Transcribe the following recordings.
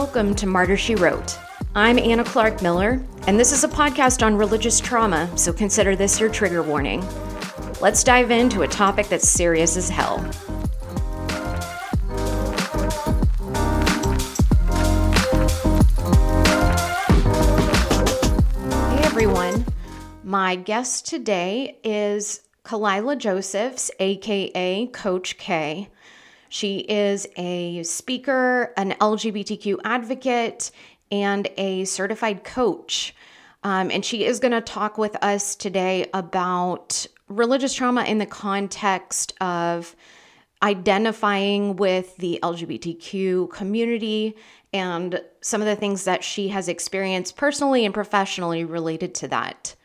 Welcome to Martyr She Wrote. I'm Anna Clark Miller, and this is a podcast on religious trauma, so consider this your trigger warning. Let's dive into a topic that's serious as hell. Hey everyone, my guest today is Kalyela Josephs, aka Coach K. She is a speaker, an LGBTQ advocate, and a certified coach. Um, and she is going to talk with us today about religious trauma in the context of identifying with the LGBTQ community and some of the things that she has experienced personally and professionally related to that.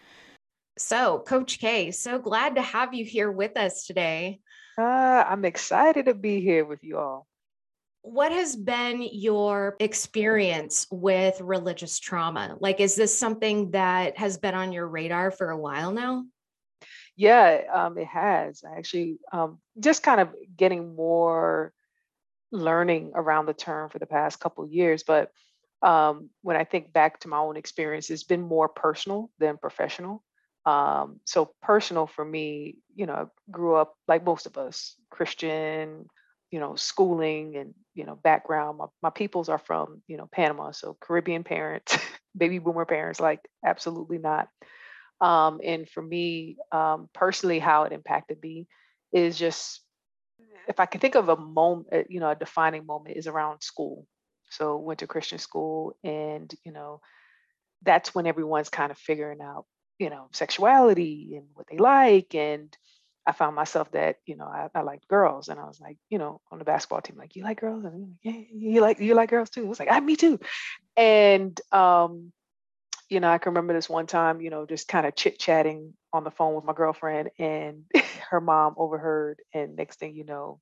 So, Coach K, so glad to have you here with us today. Uh, I'm excited to be here with you all. What has been your experience with religious trauma? Like, is this something that has been on your radar for a while now? Yeah, um, it has. I actually um, just kind of getting more learning around the term for the past couple years. But um, when I think back to my own experience, it's been more personal than professional. Um, so personal for me, you know, grew up like most of us, Christian, you know, schooling and, you know, background. My, my peoples are from, you know, Panama. So Caribbean parents, baby boomer parents, like absolutely not. Um, and for me, um, personally, how it impacted me is just, if I can think of a moment, uh, you know, a defining moment is around school. So went to Christian school and, you know, that's when everyone's kind of figuring out you know, sexuality and what they like. And I found myself that, you know, I, I liked girls. And I was like, you know, on the basketball team, like, you like girls? And like, yeah, you like you like girls too. I was like, I ah, me too. And um, you know, I can remember this one time, you know, just kind of chit-chatting on the phone with my girlfriend and her mom overheard. And next thing you know,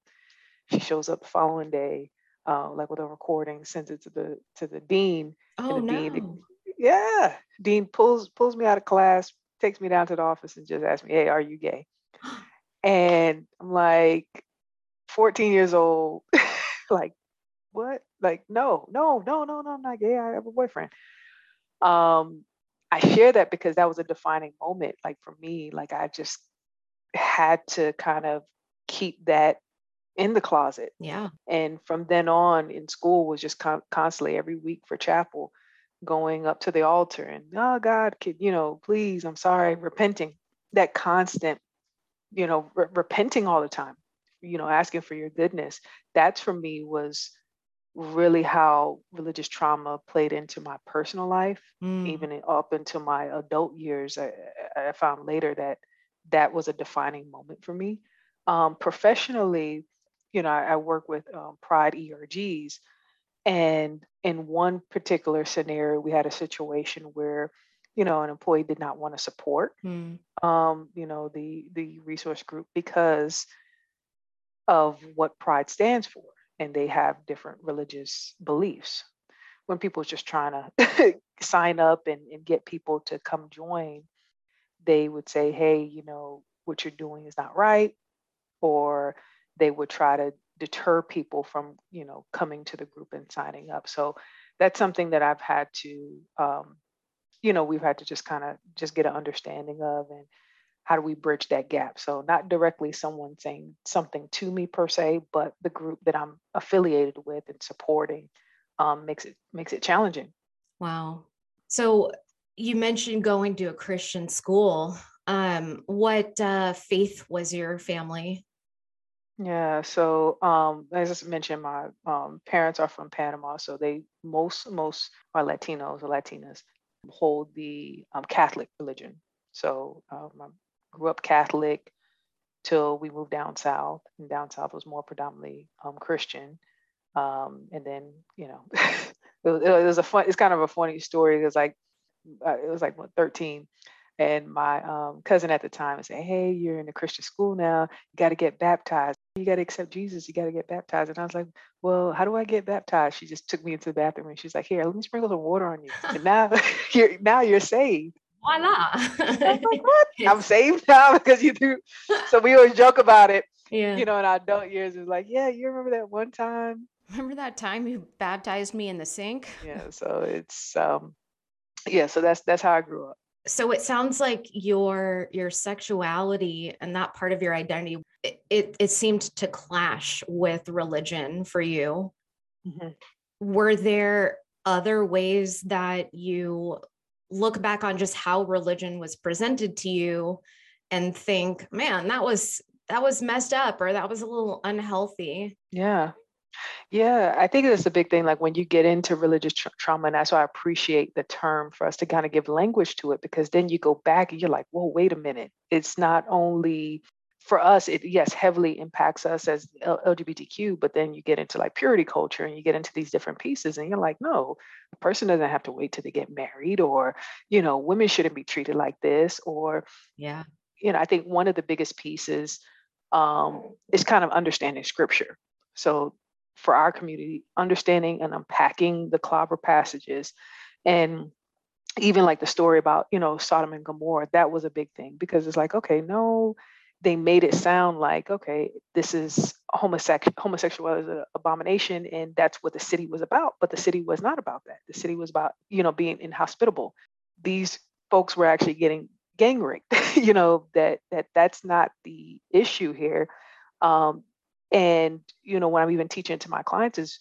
she shows up the following day, uh, like with a recording, sends it to the to the dean. Oh and the no. dean yeah. Dean pulls pulls me out of class, takes me down to the office and just asks me, Hey, are you gay? And I'm like 14 years old, like, what? Like, no, no, no, no, no, I'm not gay. I have a boyfriend. Um, I share that because that was a defining moment. Like for me, like I just had to kind of keep that in the closet. Yeah. And from then on in school was just con- constantly every week for chapel going up to the altar and oh god could you know please i'm sorry repenting. That constant you know re- repenting all the time you know asking for your goodness. That for me was really how religious trauma played into my personal life mm. even up into my adult years I, I, found later that that was a defining moment for me. Um, professionally you know i, I work with um, pride ERGs and in one particular scenario, we had a situation where, you know, an employee did not want to support, mm. um, you know, the the resource group because of what Pride stands for, and they have different religious beliefs. When people are just trying to sign up and, and get people to come join, they would say, "Hey, you know, what you're doing is not right," or they would try to deter people from you know coming to the group and signing up. So that's something that i've had to um, you know we've had to just kind of just get an understanding of and how do we bridge that gap. So not directly someone saying something to me per se but the group that i'm affiliated with and supporting um, makes it makes it challenging. Wow. So you mentioned going to a christian school. Um, what uh, faith was your family yeah, so um, as I mentioned, my um, parents are from Panama, so they most most are Latinos or Latinas hold the um, Catholic religion. So um, I grew up Catholic till we moved down south, and down south was more predominantly um, Christian. Um, and then you know, it, was, it was a fun. It's kind of a funny story. It was like uh, it was like what 13 and my um, cousin at the time say, Hey, you're in a Christian school now. You got to get baptized. You got to accept Jesus. You got to get baptized. And I was like, Well, how do I get baptized? She just took me into the bathroom and she's like, Here, let me sprinkle some water on you. And now you're now you're saved. Why not? I'm like, What? I'm saved now because you do. So we always joke about it. Yeah. You know, in our adult years, it's like, yeah, you remember that one time Remember that time you baptized me in the sink? Yeah, so it's um yeah, so that's that's how I grew up. So it sounds like your your sexuality and that part of your identity it it, it seemed to clash with religion for you. Mm-hmm. Were there other ways that you look back on just how religion was presented to you and think, man, that was that was messed up or that was a little unhealthy. Yeah. Yeah, I think it's a big thing. Like when you get into religious tra- trauma, and that's why I appreciate the term for us to kind of give language to it, because then you go back and you're like, whoa, wait a minute. It's not only for us, it yes, heavily impacts us as LGBTQ, but then you get into like purity culture and you get into these different pieces, and you're like, no, a person doesn't have to wait till they get married, or you know, women shouldn't be treated like this, or yeah, you know, I think one of the biggest pieces um, is kind of understanding scripture. So for our community, understanding and unpacking the clobber passages and even like the story about, you know, Sodom and Gomorrah, that was a big thing because it's like, okay, no, they made it sound like, okay, this is homosexual homosexuality is an abomination and that's what the city was about. But the city was not about that. The city was about, you know, being inhospitable. These folks were actually getting gang raped you know that that that's not the issue here um, and you know when i'm even teaching to my clients is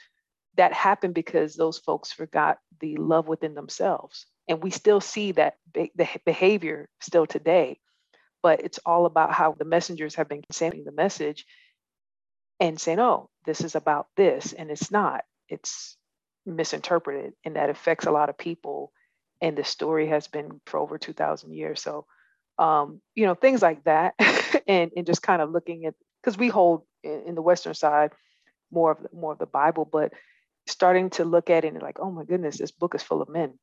that happened because those folks forgot the love within themselves. And we still see that be- the behavior still today but it's all about how the messengers have been sending the message and saying oh this is about this and it's not. It's misinterpreted and that affects a lot of people. And the story has been for over 2000 years. So um, you know things like that and and just kind of looking at because we hold in, in, the western side more of the, more of the bible but starting to look at it and like oh my goodness this book is full of men.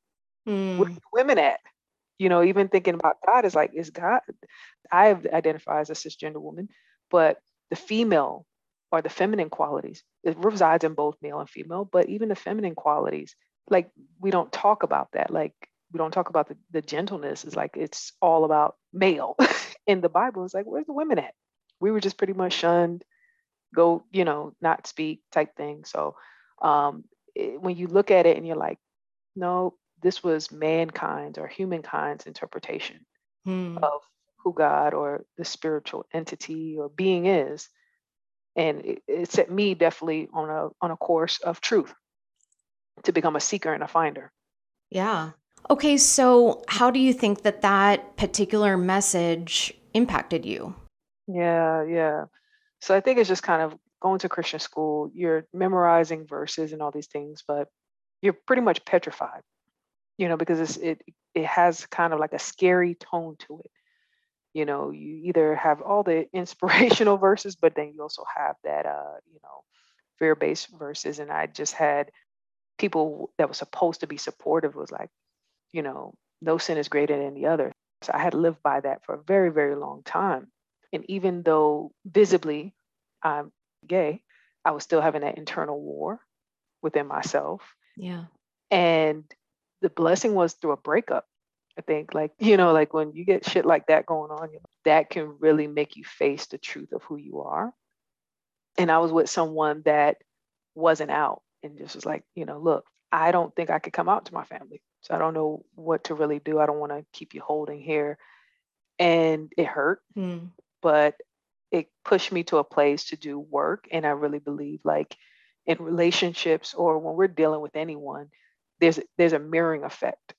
Mm. where the women at? You know even thinking about god is like is god i identify as a cisgender woman but the female or the feminine qualities it resides in both male and female but even the feminine qualities like we don't talk about that. Like we don't talk about the, the gentleness. It's like it's all about male in the bible. It's like where's the women at? We were just pretty much shunned go you know not speak type thing so um, it, when you look at it and you're like no this was mankind's or humankind's interpretation hmm. of who god or the spiritual entity or being is and it, it set me definitely on a on a course of truth to become a seeker and a finder yeah Okay, so how do you think that that particular message impacted you? Yeah, yeah. So I think it's just kind of going to Christian school, you're memorizing verses and all these things, but you're pretty much petrified, you know, because it it has kind of like a scary tone to it. You know, you either have all the inspirational verses, but then you also have that, uh, you know, fear-based verses. And I just had people that were supposed to be supportive was like, you know, no sin is greater than the other. So I had lived by that for a very, very long time. And even though visibly I'm gay, I was still having that internal war within myself. Yeah. And the blessing was through a breakup. I think, like, you know, like when you get shit like that going on, that can really make you face the truth of who you are. And I was with someone that wasn't out and just was like, you know, look, I don't think I could come out to my family. So I don't know what to really do. I don't want to keep you holding here. And it hurt, mm. But it pushed me to a place to do work. And I really believe like in relationships or when we're dealing with anyone, there's there's a mirroring effect.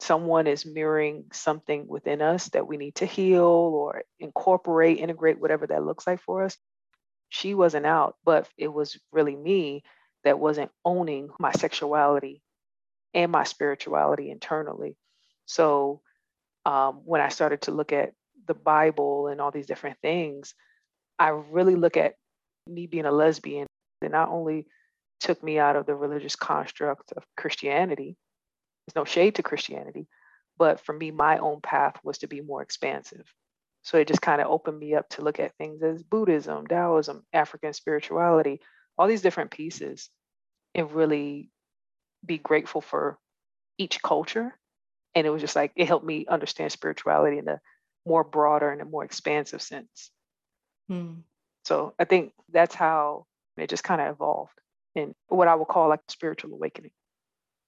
Someone is mirroring something within us that we need to heal or incorporate, integrate, whatever that looks like for us. She wasn't out, but it was really me that wasn't owning my sexuality and my spirituality internally. So um, when I started to look at the Bible and all these different things, I really look at me being a lesbian. It not only took me out of the religious construct of Christianity, there's no shade to Christianity, but for me, my own path was to be more expansive. So it just kind of opened me up to look at things as Buddhism, Taoism, African spirituality, all these different pieces, and really be grateful for each culture. And it was just like, it helped me understand spirituality in a more broader and a more expansive sense. Hmm. So I think that's how it just kind of evolved. and what I would call like spiritual awakening.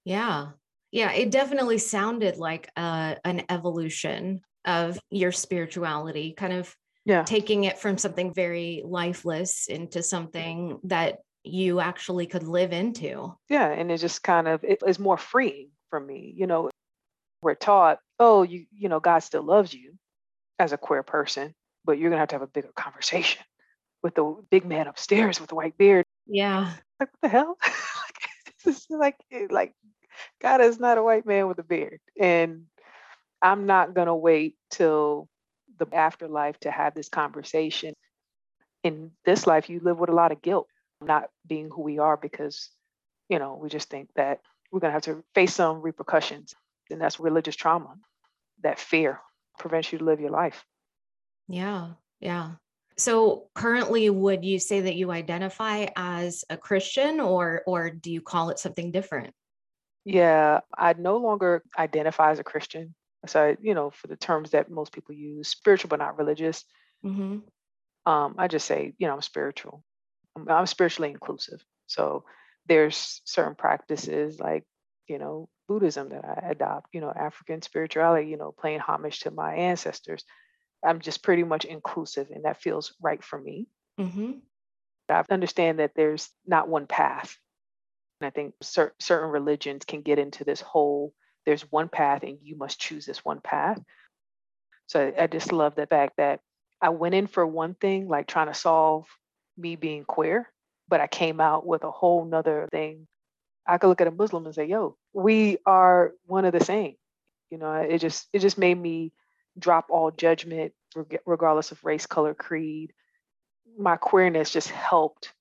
Yeah. Yeah. It definitely sounded like uh, an evolution of your spirituality, kind of yeah. taking it from something very lifeless into something that you actually could live into. Yeah. And it just kind of, it is more freeing for me. You know, we're taught, oh, you, you know, God still loves you as a queer person, but you're going to have to have a bigger conversation with the big man upstairs with the white beard. Yeah. Like, what the hell? this is like, eh, like, God is not a white man with a beard. And I'm not going to wait till the afterlife to have this conversation. In this life, you live with a lot of guilt, not being who we are because, you know, we just think that we're going to have to face some repercussions. And that's religious trauma. That fear prevents you to live your life. Yeah. Yeah. So currently would you say that you identify as a Christian or or do you call it something different? Yeah, I no longer identify as a Christian. So, you know, for the terms that most people use, spiritual but not religious. Mm-hmm. Um, I just say, you know, I'm spiritual. I'm, I'm spiritually inclusive. So there's certain practices like, you know, Buddhism that I adopt, you know, African spirituality, you know, paying homage to my ancestors. I'm just pretty much inclusive, and that feels right for me. Mm-hmm. I understand that there's not one path. And I think cer- certain religions can get into this whole there's one path and you must choose this one path. So I just love the fact that I went in for one thing, like trying to solve me being queer, but I came out with a whole nother thing. I could look at a Muslim and say, yo, we are one of the same. You know, it just it just made me drop all judgment regardless of race, color, creed. My queerness just helped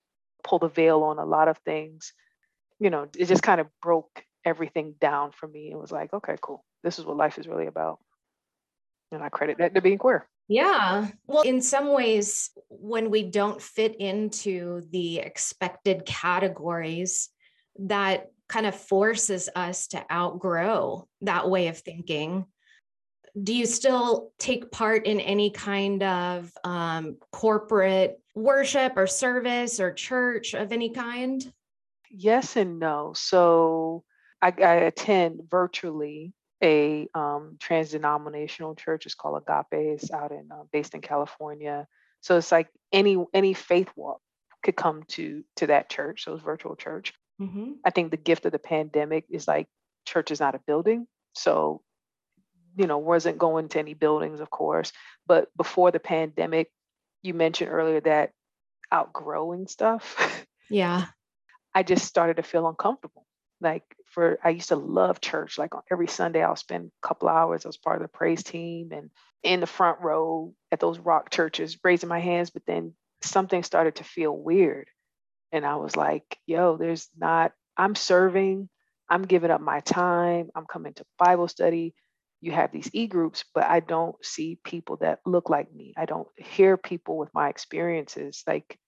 pull the veil on a lot of things. You know, it just kind of broke everything down for me It was like, okay, cool. This is what life is really about. And I credit that to being queer. Yeah. Well, in some ways, when we don't fit into the expected categories, that kind of forces us to outgrow that way of thinking do you still take part in any kind of um, corporate worship or service or church of any kind? Yes and no. So I, I attend virtually a um, trans-denominational church. It's called Agape. It's out in uh, based in California. So it's like any any faith walk could come to to that church. So it's virtual church. Mm-hmm. I think the gift of the pandemic is like church is not a building. So you know, wasn't going to any buildings, of course. But before the pandemic, you mentioned earlier that outgrowing stuff. Yeah. I just started to feel uncomfortable. Like for I used to love church. Like on every Sunday I'll spend a couple hours. I was part of the praise team and in the front row at those rock churches, raising my hands, but then something started to feel weird. And I was like, yo, there's not, I'm serving, I'm giving up my time, I'm coming to Bible study, you have these e-groups but i don't see people that look like me. I don't hear people with my experiences. Like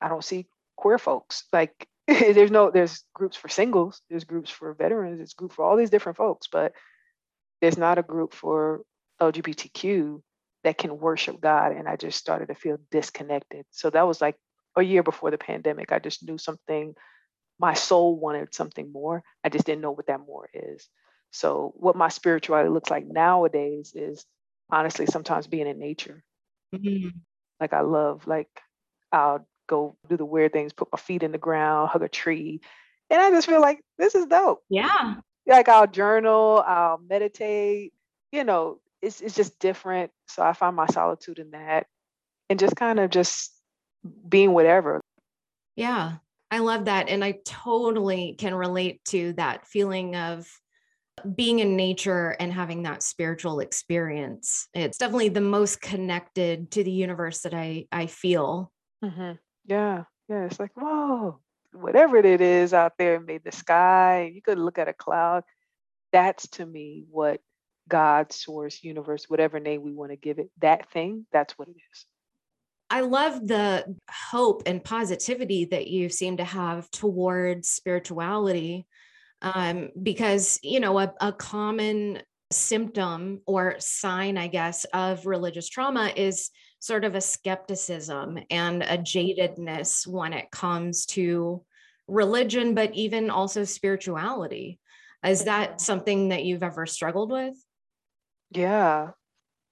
i don't see queer folks. Like there's no there's groups for singles there's groups for veterans there's group for all these different folks but there's not a group for lgbtq that can worship god and i just started to feel disconnected. So that was like a year before the pandemic i just knew something my soul wanted something more i just didn't know what that more is so, what my spirituality looks like nowadays is honestly sometimes being in nature. Mm-hmm. Like, I love, like, I'll go do the weird things, put my feet in the ground, hug a tree. And I just feel like this is dope. Yeah. Like, I'll journal, I'll meditate, you know, it's, it's just different. So, I find my solitude in that and just kind of just being whatever. Yeah. I love that. And I totally can relate to that feeling of being in nature and having that spiritual experience it's definitely the most connected to the universe that i i feel mm-hmm. yeah yeah it's like whoa whatever it is out there made the sky you could look at a cloud that's to me what god source universe whatever name we want to give it that thing that's what it is I love the hope and positivity that you seem to have towards spirituality um, because you know a, a common symptom or sign i guess of religious trauma is sort of a skepticism and a jadedness when it comes to religion, but even also spirituality. Is that something that you've ever struggled with? Yeah.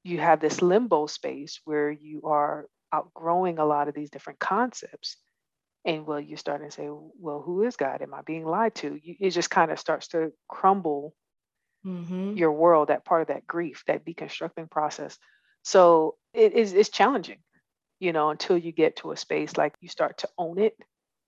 You have this limbo space where you are outgrowing a lot of these different concepts. And well, you're starting to say, well, who is God? Am I being lied to? You, it just kind of starts to crumble mm-hmm. your world, that part of that grief, that deconstructing process. So it is it's challenging, you know, until you get to a space like you start to own it.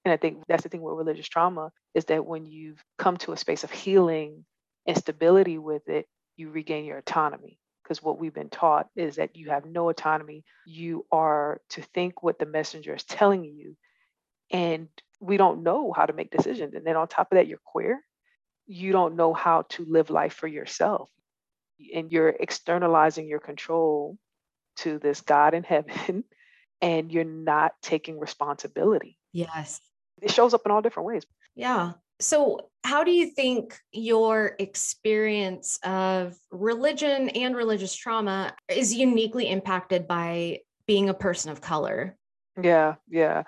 And I think that's the thing with religious trauma is that when you've come to a space of healing and stability with it, you regain your autonomy. Because what we've been taught is that you have no autonomy. You are to think what the messenger is telling you. And we don't know how to make decisions. And then on top of that, you're queer. You don't know how to live life for yourself. And you're externalizing your control to this God in heaven, and you're not taking responsibility. Yes. It shows up in all different ways. Yeah. So, how do you think your experience of religion and religious trauma is uniquely impacted by being a person of color? Yeah, yeah.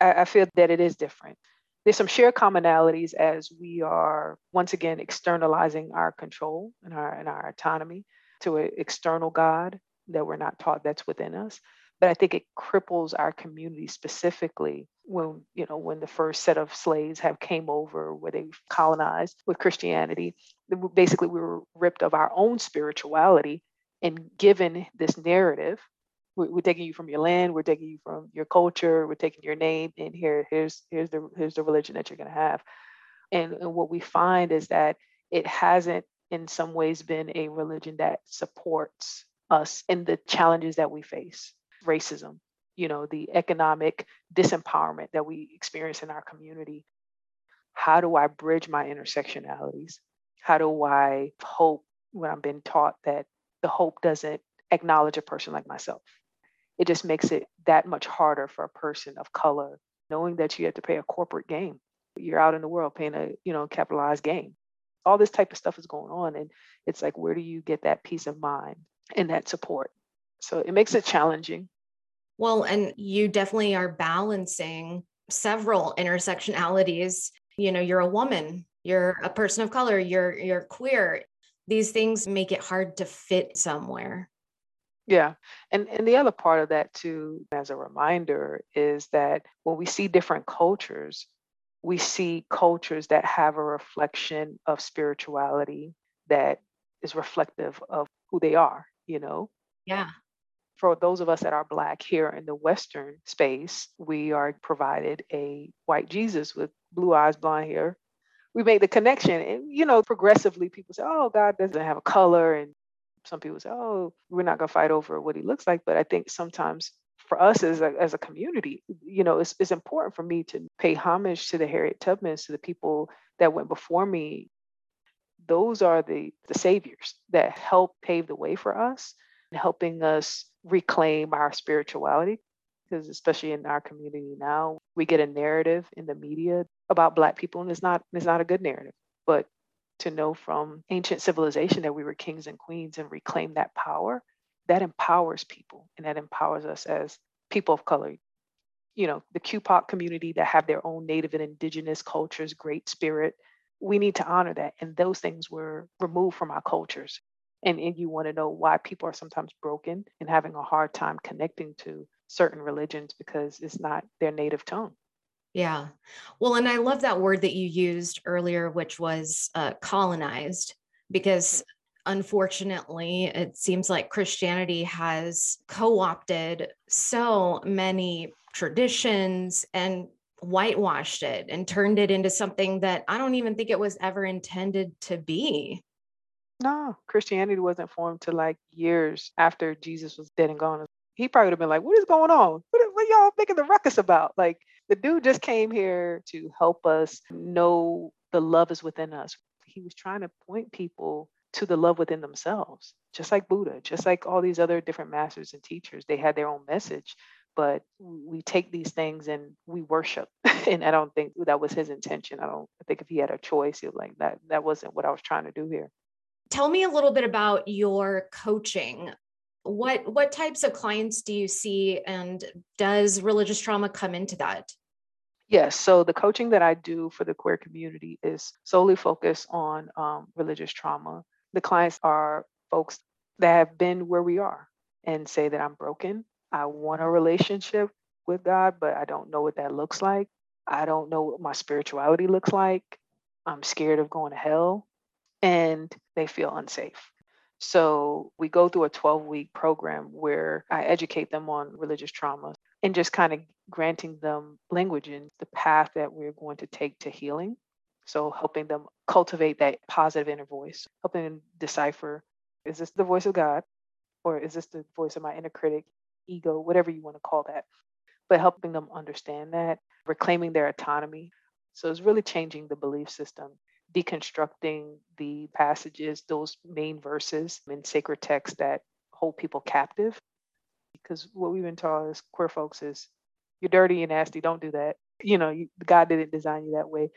I, I feel that it is different. There's some shared commonalities as we are once again externalizing our control and our and our autonomy to an external God that we're not taught that's within us but I think it cripples our community specifically when you know when the first set of slaves have came over where they colonized with Christianity. Basically, we were ripped of our own spirituality and given this narrative. We're, we're taking you from your land. We're taking you from your culture. We're taking your name, and here, here's here's the here's the religion that you're going to have. And, and what we find is that it hasn't, in some ways, been a religion that supports us in the challenges that we face racism, you know, the economic disempowerment that we experience in our community. How do I bridge my intersectionalities? How do I hope when I'm being taught that the hope doesn't acknowledge a person like myself? It just makes it that much harder for a person of color, knowing that you have to pay a corporate game. You're out in the world paying a, you know, capitalized game. All this type of stuff is going on. And it's like, where do you get that peace of mind and that support? So it makes it challenging. Well, and you definitely are balancing several intersectionalities. You know, you're a woman, you're a person of color, you're you're queer. These things make it hard to fit somewhere. Yeah. And and the other part of that too, as a reminder, is that when we see different cultures, we see cultures that have a reflection of spirituality that is reflective of who they are, you know? Yeah for those of us that are Black here in the Western space, we are provided a white Jesus with blue eyes, blonde hair. We make the connection. And, you know, progressively people say, oh, God doesn't have a color. And some people say, oh, we're not going to fight over what he looks like. But I think sometimes for us as a, as a community, you know, it's, it's important for me to pay homage to the Harriet Tubmans, to the people that went before me. Those are the, the saviors that help pave the way for us, helping us reclaim our spirituality because especially in our community now we get a narrative in the media about black people and it's not it's not a good narrative. But to know from ancient civilization that we were kings and queens and reclaim that power that empowers people and that empowers us as people of color. You know the QPOC community that have their own native and indigenous cultures great spirit we need to honor that. And those things were removed from our cultures and, and you want to know why people are sometimes broken and having a hard time connecting to certain religions because it's not their native tongue. Yeah. Well, and I love that word that you used earlier, which was uh, colonized, because unfortunately, it seems like Christianity has co opted so many traditions and whitewashed it and turned it into something that I don't even think it was ever intended to be. No, Christianity wasn't formed to like years after Jesus was dead and gone. He probably would have been like, "What is going on? What, what y'all making the ruckus about?" Like the dude just came here to help us know the love is within us. He was trying to point people to the love within themselves, just like Buddha, just like all these other different masters and teachers. They had their own message, but we take these things and we worship. and I don't think that was his intention. I don't I think if he had a choice, he was like that that wasn't what I was trying to do here. Tell me a little bit about your coaching. What what types of clients do you see and does religious trauma come into that? Yes. So the coaching that I do for the queer community is solely focused on um, religious trauma. The clients are folks that have been where we are and say that I'm broken. I want a relationship with God, but I don't know what that looks like. I don't know what my spirituality looks like. I'm scared of going to hell. And they feel unsafe. So we go through a 12 week program where I educate them on religious trauma and just kind of granting them language and the path that we're going to take to healing. So helping them cultivate that positive inner voice, helping them decipher is this the voice of God or is this the voice of my inner critic, ego, whatever you want to call that? But helping them understand that, reclaiming their autonomy. So it's really changing the belief system deconstructing the passages, those main verses in sacred texts that hold people captive. Because what we've been taught as queer folks is you're dirty and nasty, don't do that. You know, you, God didn't design you that way.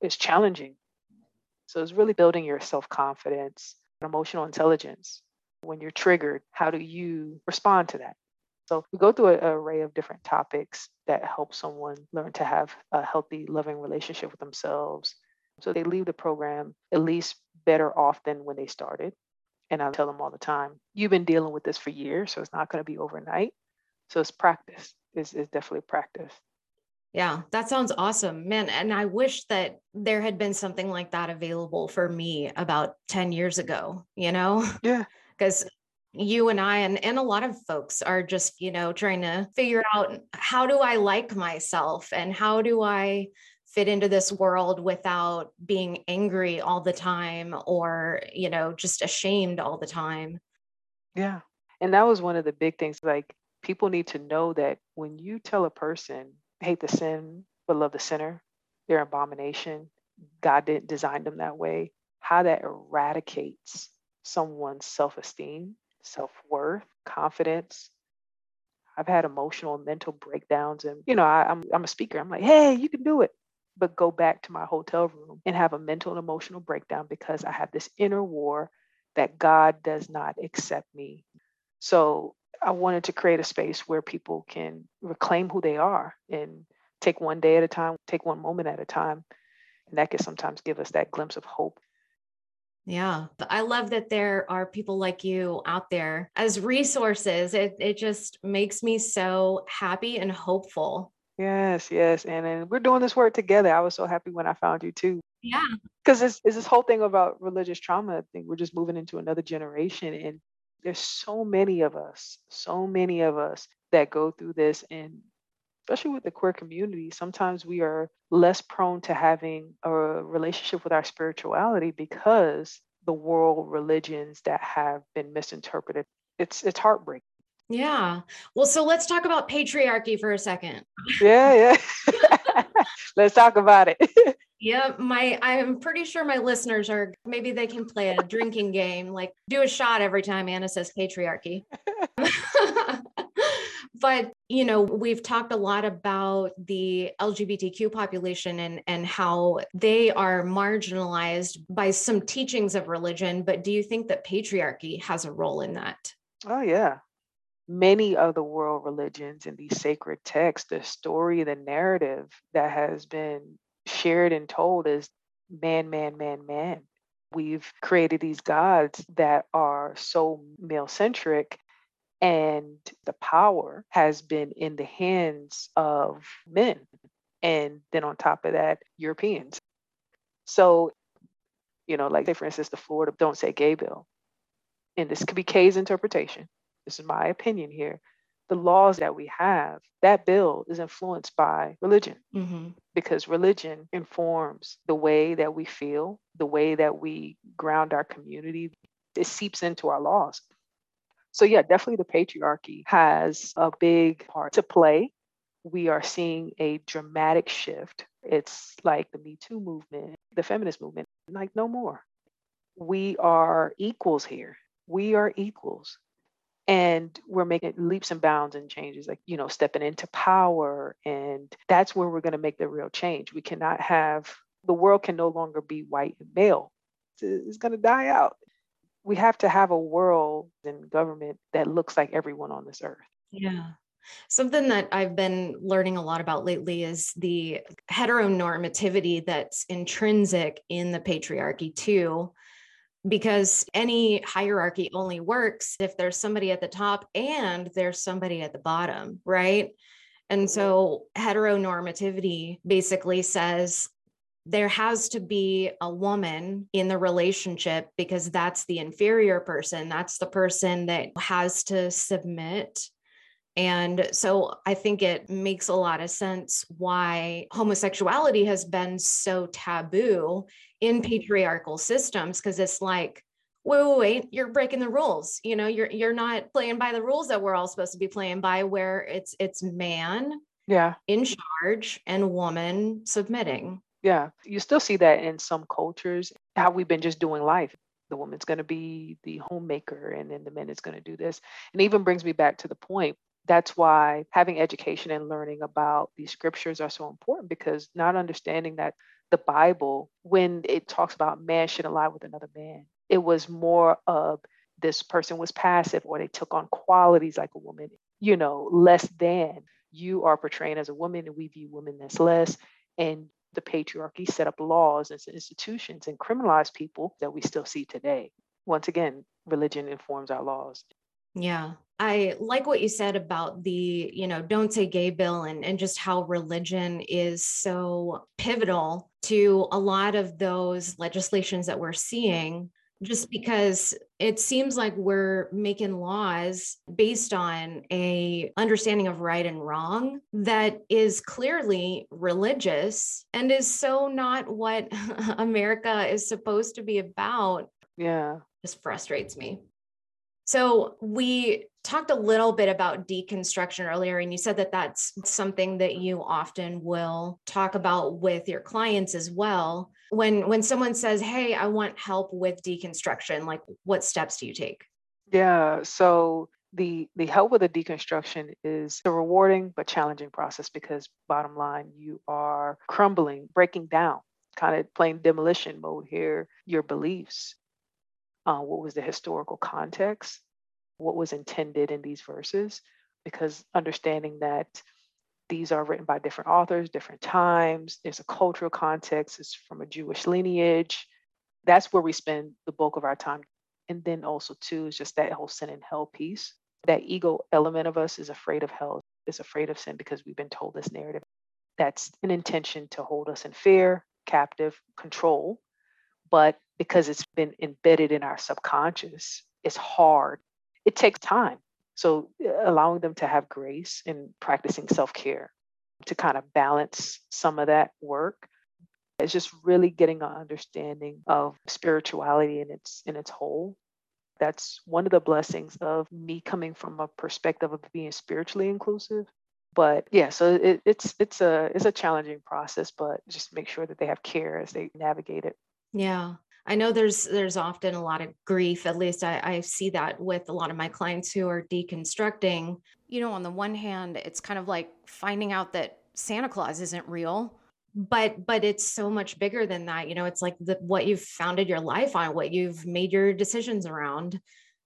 It's challenging. So it's really building your self confidence, emotional intelligence. When you're triggered, how do you respond to that? So we go through an array of different topics that help someone learn to have a healthy, loving relationship with themselves, so they leave the program at least better off than when they started. And I tell them all the time, you've been dealing with this for years, so it's not going to be overnight. So it's practice. It's, it's definitely practice. Yeah, that sounds awesome, man. And I wish that there had been something like that available for me about 10 years ago, you know? Yeah. Because you and I and, and a lot of folks are just, you know, trying to figure out how do I like myself and how do I fit into this world without being angry all the time or you know just ashamed all the time. Yeah. And that was one of the big things like people need to know that when you tell a person hate the sin but love the sinner their abomination. God didn't design them that way. How that eradicates someone's self-esteem self-worth confidence. I've had emotional and mental breakdowns, and you know, I, I'm, I'm a speaker. I'm like, hey, you can do it but go back to my hotel room and have a mental and emotional breakdown because I have this inner war that God does not accept me. So I wanted to create a space where people can reclaim who they are and take one day at a time, take one moment at a time. And that can sometimes give us that glimpse of hope. Yeah. I love that there are people like you out there as resources. It it just makes me so happy and hopeful Yes, yes. And and we're doing this work together. I was so happy when I found you too. Yeah. Because it's, it's this whole thing about religious trauma. I think we're just moving into another generation. And there's so many of us, so many of us that go through this. And especially with the queer community, sometimes we are less prone to having a relationship with our spirituality because the world religions that have been misinterpreted. It's it's heartbreaking. Yeah. Well, so let's talk about patriarchy for a second. Yeah, yeah. let's talk about it. yeah, my I'm pretty sure my listeners are maybe they can play a drinking game, like do a shot every time Anna says patriarchy. but you know we've talked a lot about the lgbtq population and and how they are marginalized by some teachings of religion but do you think that patriarchy has a role in that oh yeah many of the world religions and these sacred texts, the story, the narrative that has been shared and told is man, man, man, man. We've created these gods that are so male centric, and the power has been in the hands of men. And then on top of that, Europeans. So, you know, like say, for instance, the Florida Don't Say Gay bill. And this could be K's interpretation this is my opinion here, the laws that we have, that bill is influenced by religion mm-hmm. because religion informs the way that we feel, the way that we ground our community. It seeps into our laws. So, yeah, definitely the patriarchy has a big part to play. We are seeing a dramatic shift. It's like the Me Too movement, the feminist movement, like no more. We are equals here. We are equals and we're making leaps and bounds and changes like you know stepping into power and that's where we're going to make the real change. We cannot have the world can no longer be white and male. It's going to die out. We have to have a world and government that looks like everyone on this earth. Yeah. Something that I've been learning a lot about lately is the heteronormativity that's intrinsic in the patriarchy, too. Because any hierarchy only works if there's somebody at the top and there's somebody at the bottom, right? And so heteronormativity basically says there has to be a woman in the relationship because that's the inferior person. That's the person that has to submit and so I think it makes a lot of sense why homosexuality has been so taboo in mm-hmm. patriarchal systems because it's like, wait, wait, wait, you're breaking the rules. You know, you're you're not playing by the rules that we're all supposed to be playing by, where it's it's man yeah in charge and woman submitting. Yeah. You still see that in some cultures, how we've been just doing life. The woman's going to be the homemaker, and then the man is going to do this. And even brings me back to the point that's why having education and learning about these scriptures are so important because not understanding that the Bible, when it talks about man shouldn't lie with another man, it was more of this person was passive or they took on qualities like a woman, you know, less than. You are portraying as a woman and we view women as less. And the patriarchy set up laws and institutions and criminalized people that we still see today. Once again, religion informs our laws. Yeah. I like what you said about the, you know, don't say gay bill and, and just how religion is so pivotal to a lot of those legislations that we're seeing just because it seems like we're making laws based on a understanding of right and wrong that is clearly religious and is so not what America is supposed to be about. Yeah. Just frustrates me. So we talked a little bit about deconstruction earlier, and you said that that's something that you often will talk about with your clients as well. When when someone says, "Hey, I want help with deconstruction," like what steps do you take? Yeah, so the the help with the deconstruction is a rewarding but challenging process because bottom line, you are crumbling, breaking down, kind of playing demolition mode here, your beliefs uh, what was the historical context, what was intended in these verses, because understanding that these are written by different authors, different times, there's a cultural context, it's from a Jewish lineage. That's where we spend the bulk of our time. And then also, too, is just that whole sin and hell piece. That ego element of us is afraid of hell, is afraid of sin because we've been told this narrative. That's an intention to hold us in fear, captive, control. But because it's been embedded in our subconscious, it's hard. It takes time. So uh, allowing them to have grace and practicing self-care to kind of balance some of that work is just really getting an understanding of spirituality in its in its whole. That's one of the blessings of me coming from a perspective of being spiritually inclusive. But yeah, so it, it's it's a it's a challenging process, but just make sure that they have care as they navigate it. Yeah. I know there's there's often a lot of grief. At least I, I see that with a lot of my clients who are deconstructing. You know, on the one hand, it's kind of like finding out that Santa Claus isn't real, but but it's so much bigger than that. You know, it's like the, what you've founded your life on, what you've made your decisions around.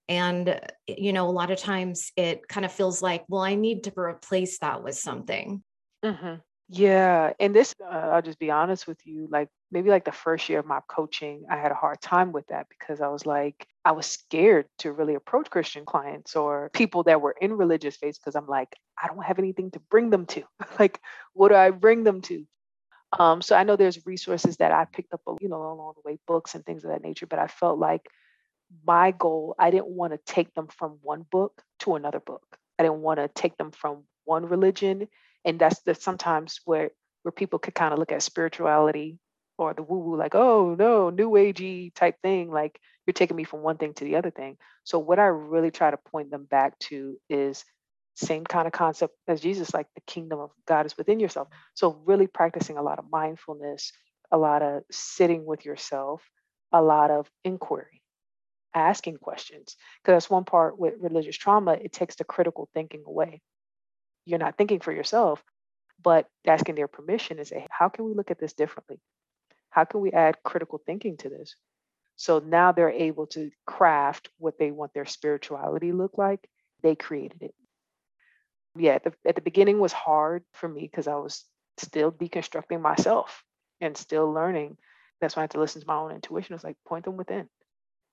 And, you know, a lot of times it kind of feels like, well, I need to replace that with something. Mm-hmm. Yeah, and this, uh, I'll just be honest with you, like maybe like the first year of my coaching, I had a hard time with that because I was like, I was scared to really approach Christian clients or people that were in religious faith because I'm like, I don't have anything to bring them to. like, what do I bring them to? Um, so I know there's resources that I picked up, you know, along the way, books and things of that nature, but I felt like my goal, I didn't want to take them from one book to another book. I didn't want to take them from one religion and that's the sometimes where where people could kind of look at spirituality or the woo woo like oh no new agey type thing like you're taking me from one thing to the other thing. So what i really try to point them back to is same kind of concept as jesus like the kingdom of god is within yourself. So really practicing a lot of mindfulness a lot of sitting with yourself a lot of inquiry asking questions. Because that's one part with religious trauma it takes the critical thinking away you're not thinking for yourself, but asking their permission and say, how can we look at this differently? How can we add critical thinking to this? So now they're able to craft what they want their spirituality look like. They created it. Yeah, at the, at the beginning was hard for me because I was still deconstructing myself and still learning. That's why I had to listen to my own intuition. It's like point them within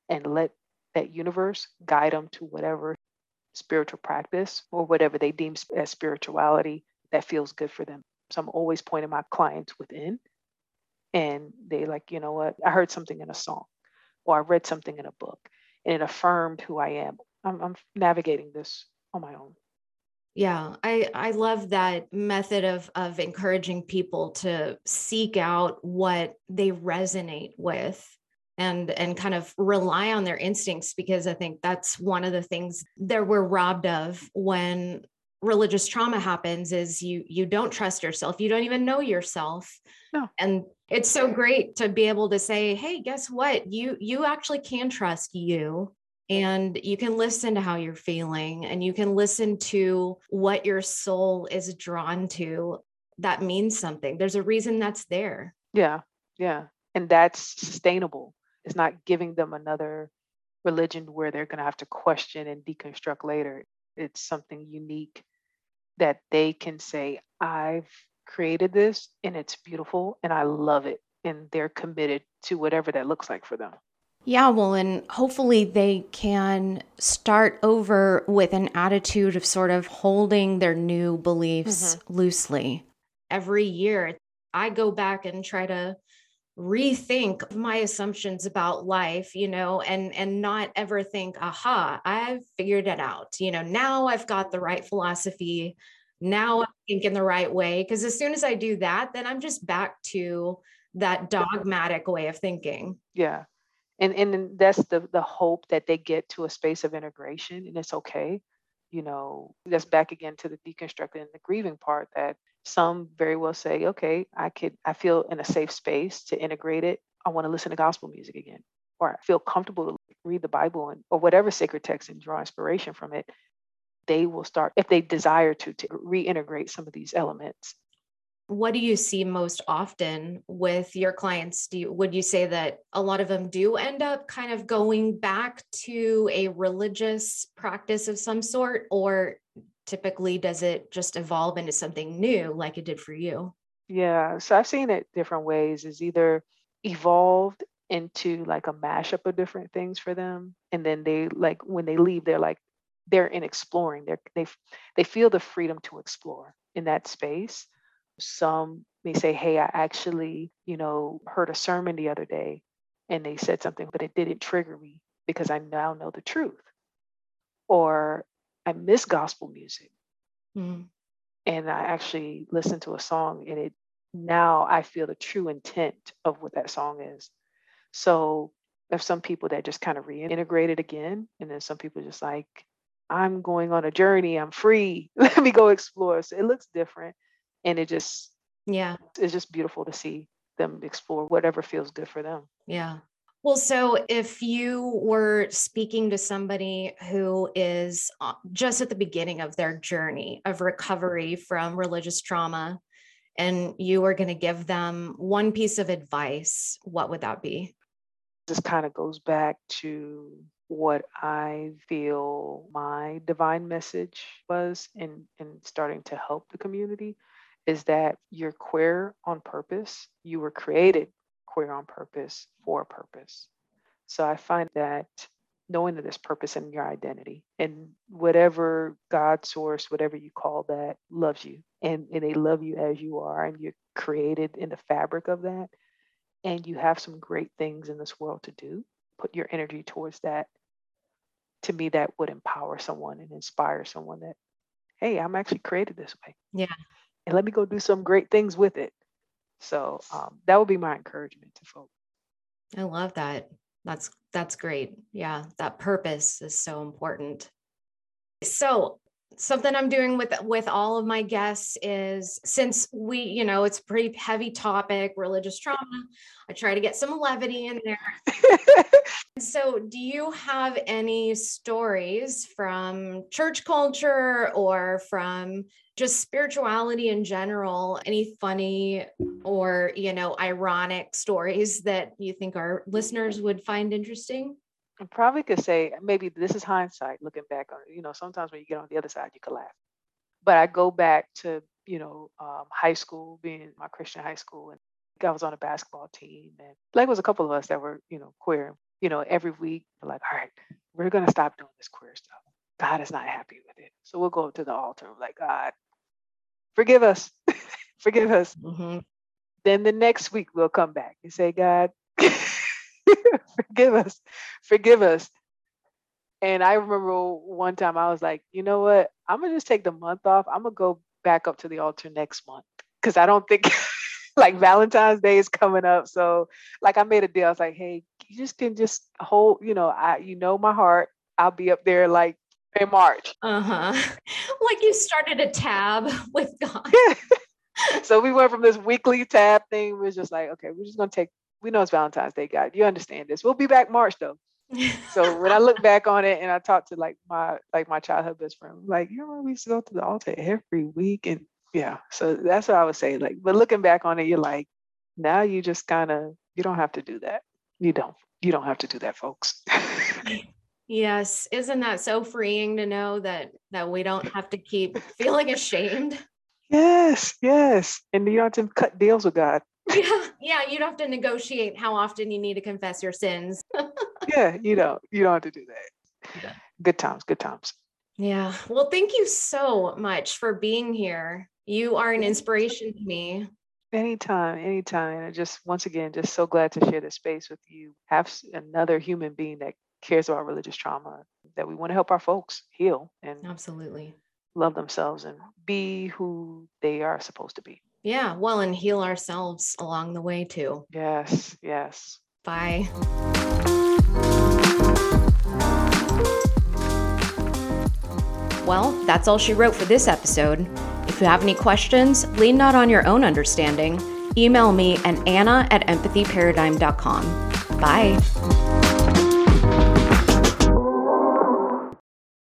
and let that universe guide them to whatever spiritual practice or whatever they deem as spirituality that feels good for them. So I'm always pointing my clients within and they like, you know what, I heard something in a song or I read something in a book and it affirmed who I am. I'm, I'm navigating this on my own. Yeah, I I love that method of of encouraging people to seek out what they resonate with and and kind of rely on their instincts because I think that's one of the things that we're robbed of when religious trauma happens is you you don't trust yourself. You don't even know yourself. No. and it's so great to be able to say hey guess what? You you actually can trust you and you can listen to how you're feeling and you can listen to what your soul is drawn to. That means something. There's a reason that's there. Yeah yeah. And that's sustainable it's not giving them another religion where they're going to have to question and deconstruct later it's something unique that they can say, I've created this and it's beautiful and I love it. And they're committed to whatever that looks like for them. Yeah, well, and hopefully they can start over with an attitude of sort of holding their new beliefs mm-hmm. loosely. Every year, I go back and try to rethink my assumptions about life you know and and not ever think aha i've figured it out. You know now i've got the right philosophy. Now i'm thinking the right way because as soon as i do that then i'm just back to that dogmatic way of thinking. Yeah. And and that's the the hope that they get to a space of integration and it's okay. You know that's back again to the deconstructing and the grieving part that some very well say, okay, I could, I feel in a safe space to integrate it. I want to listen to gospel music again, or I feel comfortable to read the Bible and, or whatever sacred text and draw inspiration from it. They will start, if they desire to, to reintegrate some of these elements. What do you see most often with your clients? Do you, would you say that a lot of them do end up kind of going back to a religious practice of some sort, or typically does it just evolve into something new like it did for you? Yeah, so I've seen it different ways. Is either evolved into like a mashup of different things for them, and then they like when they leave, they're like they're in exploring. They're they they feel the freedom to explore in that space. Some may say, "Hey, I actually, you know, heard a sermon the other day, and they said something, but it didn't trigger me because I now know the truth." Or I miss gospel music. Mm. And I actually listened to a song and it now I feel the true intent of what that song is. So there's some people that just kind of reintegrate it again. And then some people just like, I'm going on a journey, I'm free. Let me go explore. So it looks different. And it just yeah, it's just beautiful to see them explore whatever feels good for them. Yeah. Well, so if you were speaking to somebody who is uh, just at the beginning of their journey of recovery from religious trauma, and you were going to give them one piece of advice, what would that be? This kind of goes back to what I feel my divine message was in, in starting to help the community is that you're queer on purpose. You were created queer on purpose for a purpose. So I find that knowing that there's purpose in your identity and whatever God source, whatever you call that, loves you and, and they love you as you are and you're created in the fabric of that. And you have some great things in this world to do. Put your energy towards that. To me, that would empower someone and inspire someone that, hey, I'm actually created this way. Yeah. And let me go do some great things with it. So um, that would be my encouragement to folks. I love that. That's that's great. Yeah, that purpose is so important. So, something I'm doing with with all of my guests is since we, you know, it's pretty heavy topic, religious trauma, I try to get some levity in there. so, do you have any stories from church culture or from just spirituality in general any funny or you know ironic stories that you think our listeners would find interesting i probably could say maybe this is hindsight looking back on you know sometimes when you get on the other side you can laugh But I go back to, you know, um, high school, being my Christian high school, and I was on a basketball team, and like was a couple of us that were, you know, queer. You know, every week, we're like, all right, we're gonna stop doing this queer stuff. God is not happy with it, so we'll go to the altar, like, God, forgive us, forgive us. Mm-hmm. Then the next week we'll come back and say, God, forgive us, forgive us. And I remember one time I was like, you know what? I'm gonna just take the month off. I'm gonna go back up to the altar next month because I don't think like Valentine's Day is coming up. So like I made a deal. I was like, hey, you just can just hold, you know, I you know my heart. I'll be up there like in March. Uh-huh. Like you started a tab with God. Yeah. so we went from this weekly tab thing. We was just like, okay, we're just gonna take we know it's Valentine's Day, God. You understand this. We'll be back March though. so when I look back on it and I talk to like my like my childhood best friend, like, you remember we used to go to the altar every week and yeah. So that's what I would say. Like, but looking back on it, you're like, now you just kind of you don't have to do that. You don't. You don't have to do that, folks. Yes. Isn't that so freeing to know that that we don't have to keep feeling ashamed? Yes, yes. And you don't have to cut deals with God. Yeah, yeah. You don't have to negotiate how often you need to confess your sins. yeah, you don't. You don't have to do that. Yeah. Good times, good times. Yeah. Well, thank you so much for being here. You are an inspiration to me. Anytime, anytime. And just once again, just so glad to share this space with you. Have another human being that cares about religious trauma, that we want to help our folks heal and absolutely love themselves and be who they are supposed to be. Yeah, well, and heal ourselves along the way too. Yes, yes. Bye. Well, that's all she wrote for this episode. If you have any questions, lean not on your own understanding. Email me at anna at empathyparadigm.com. Bye.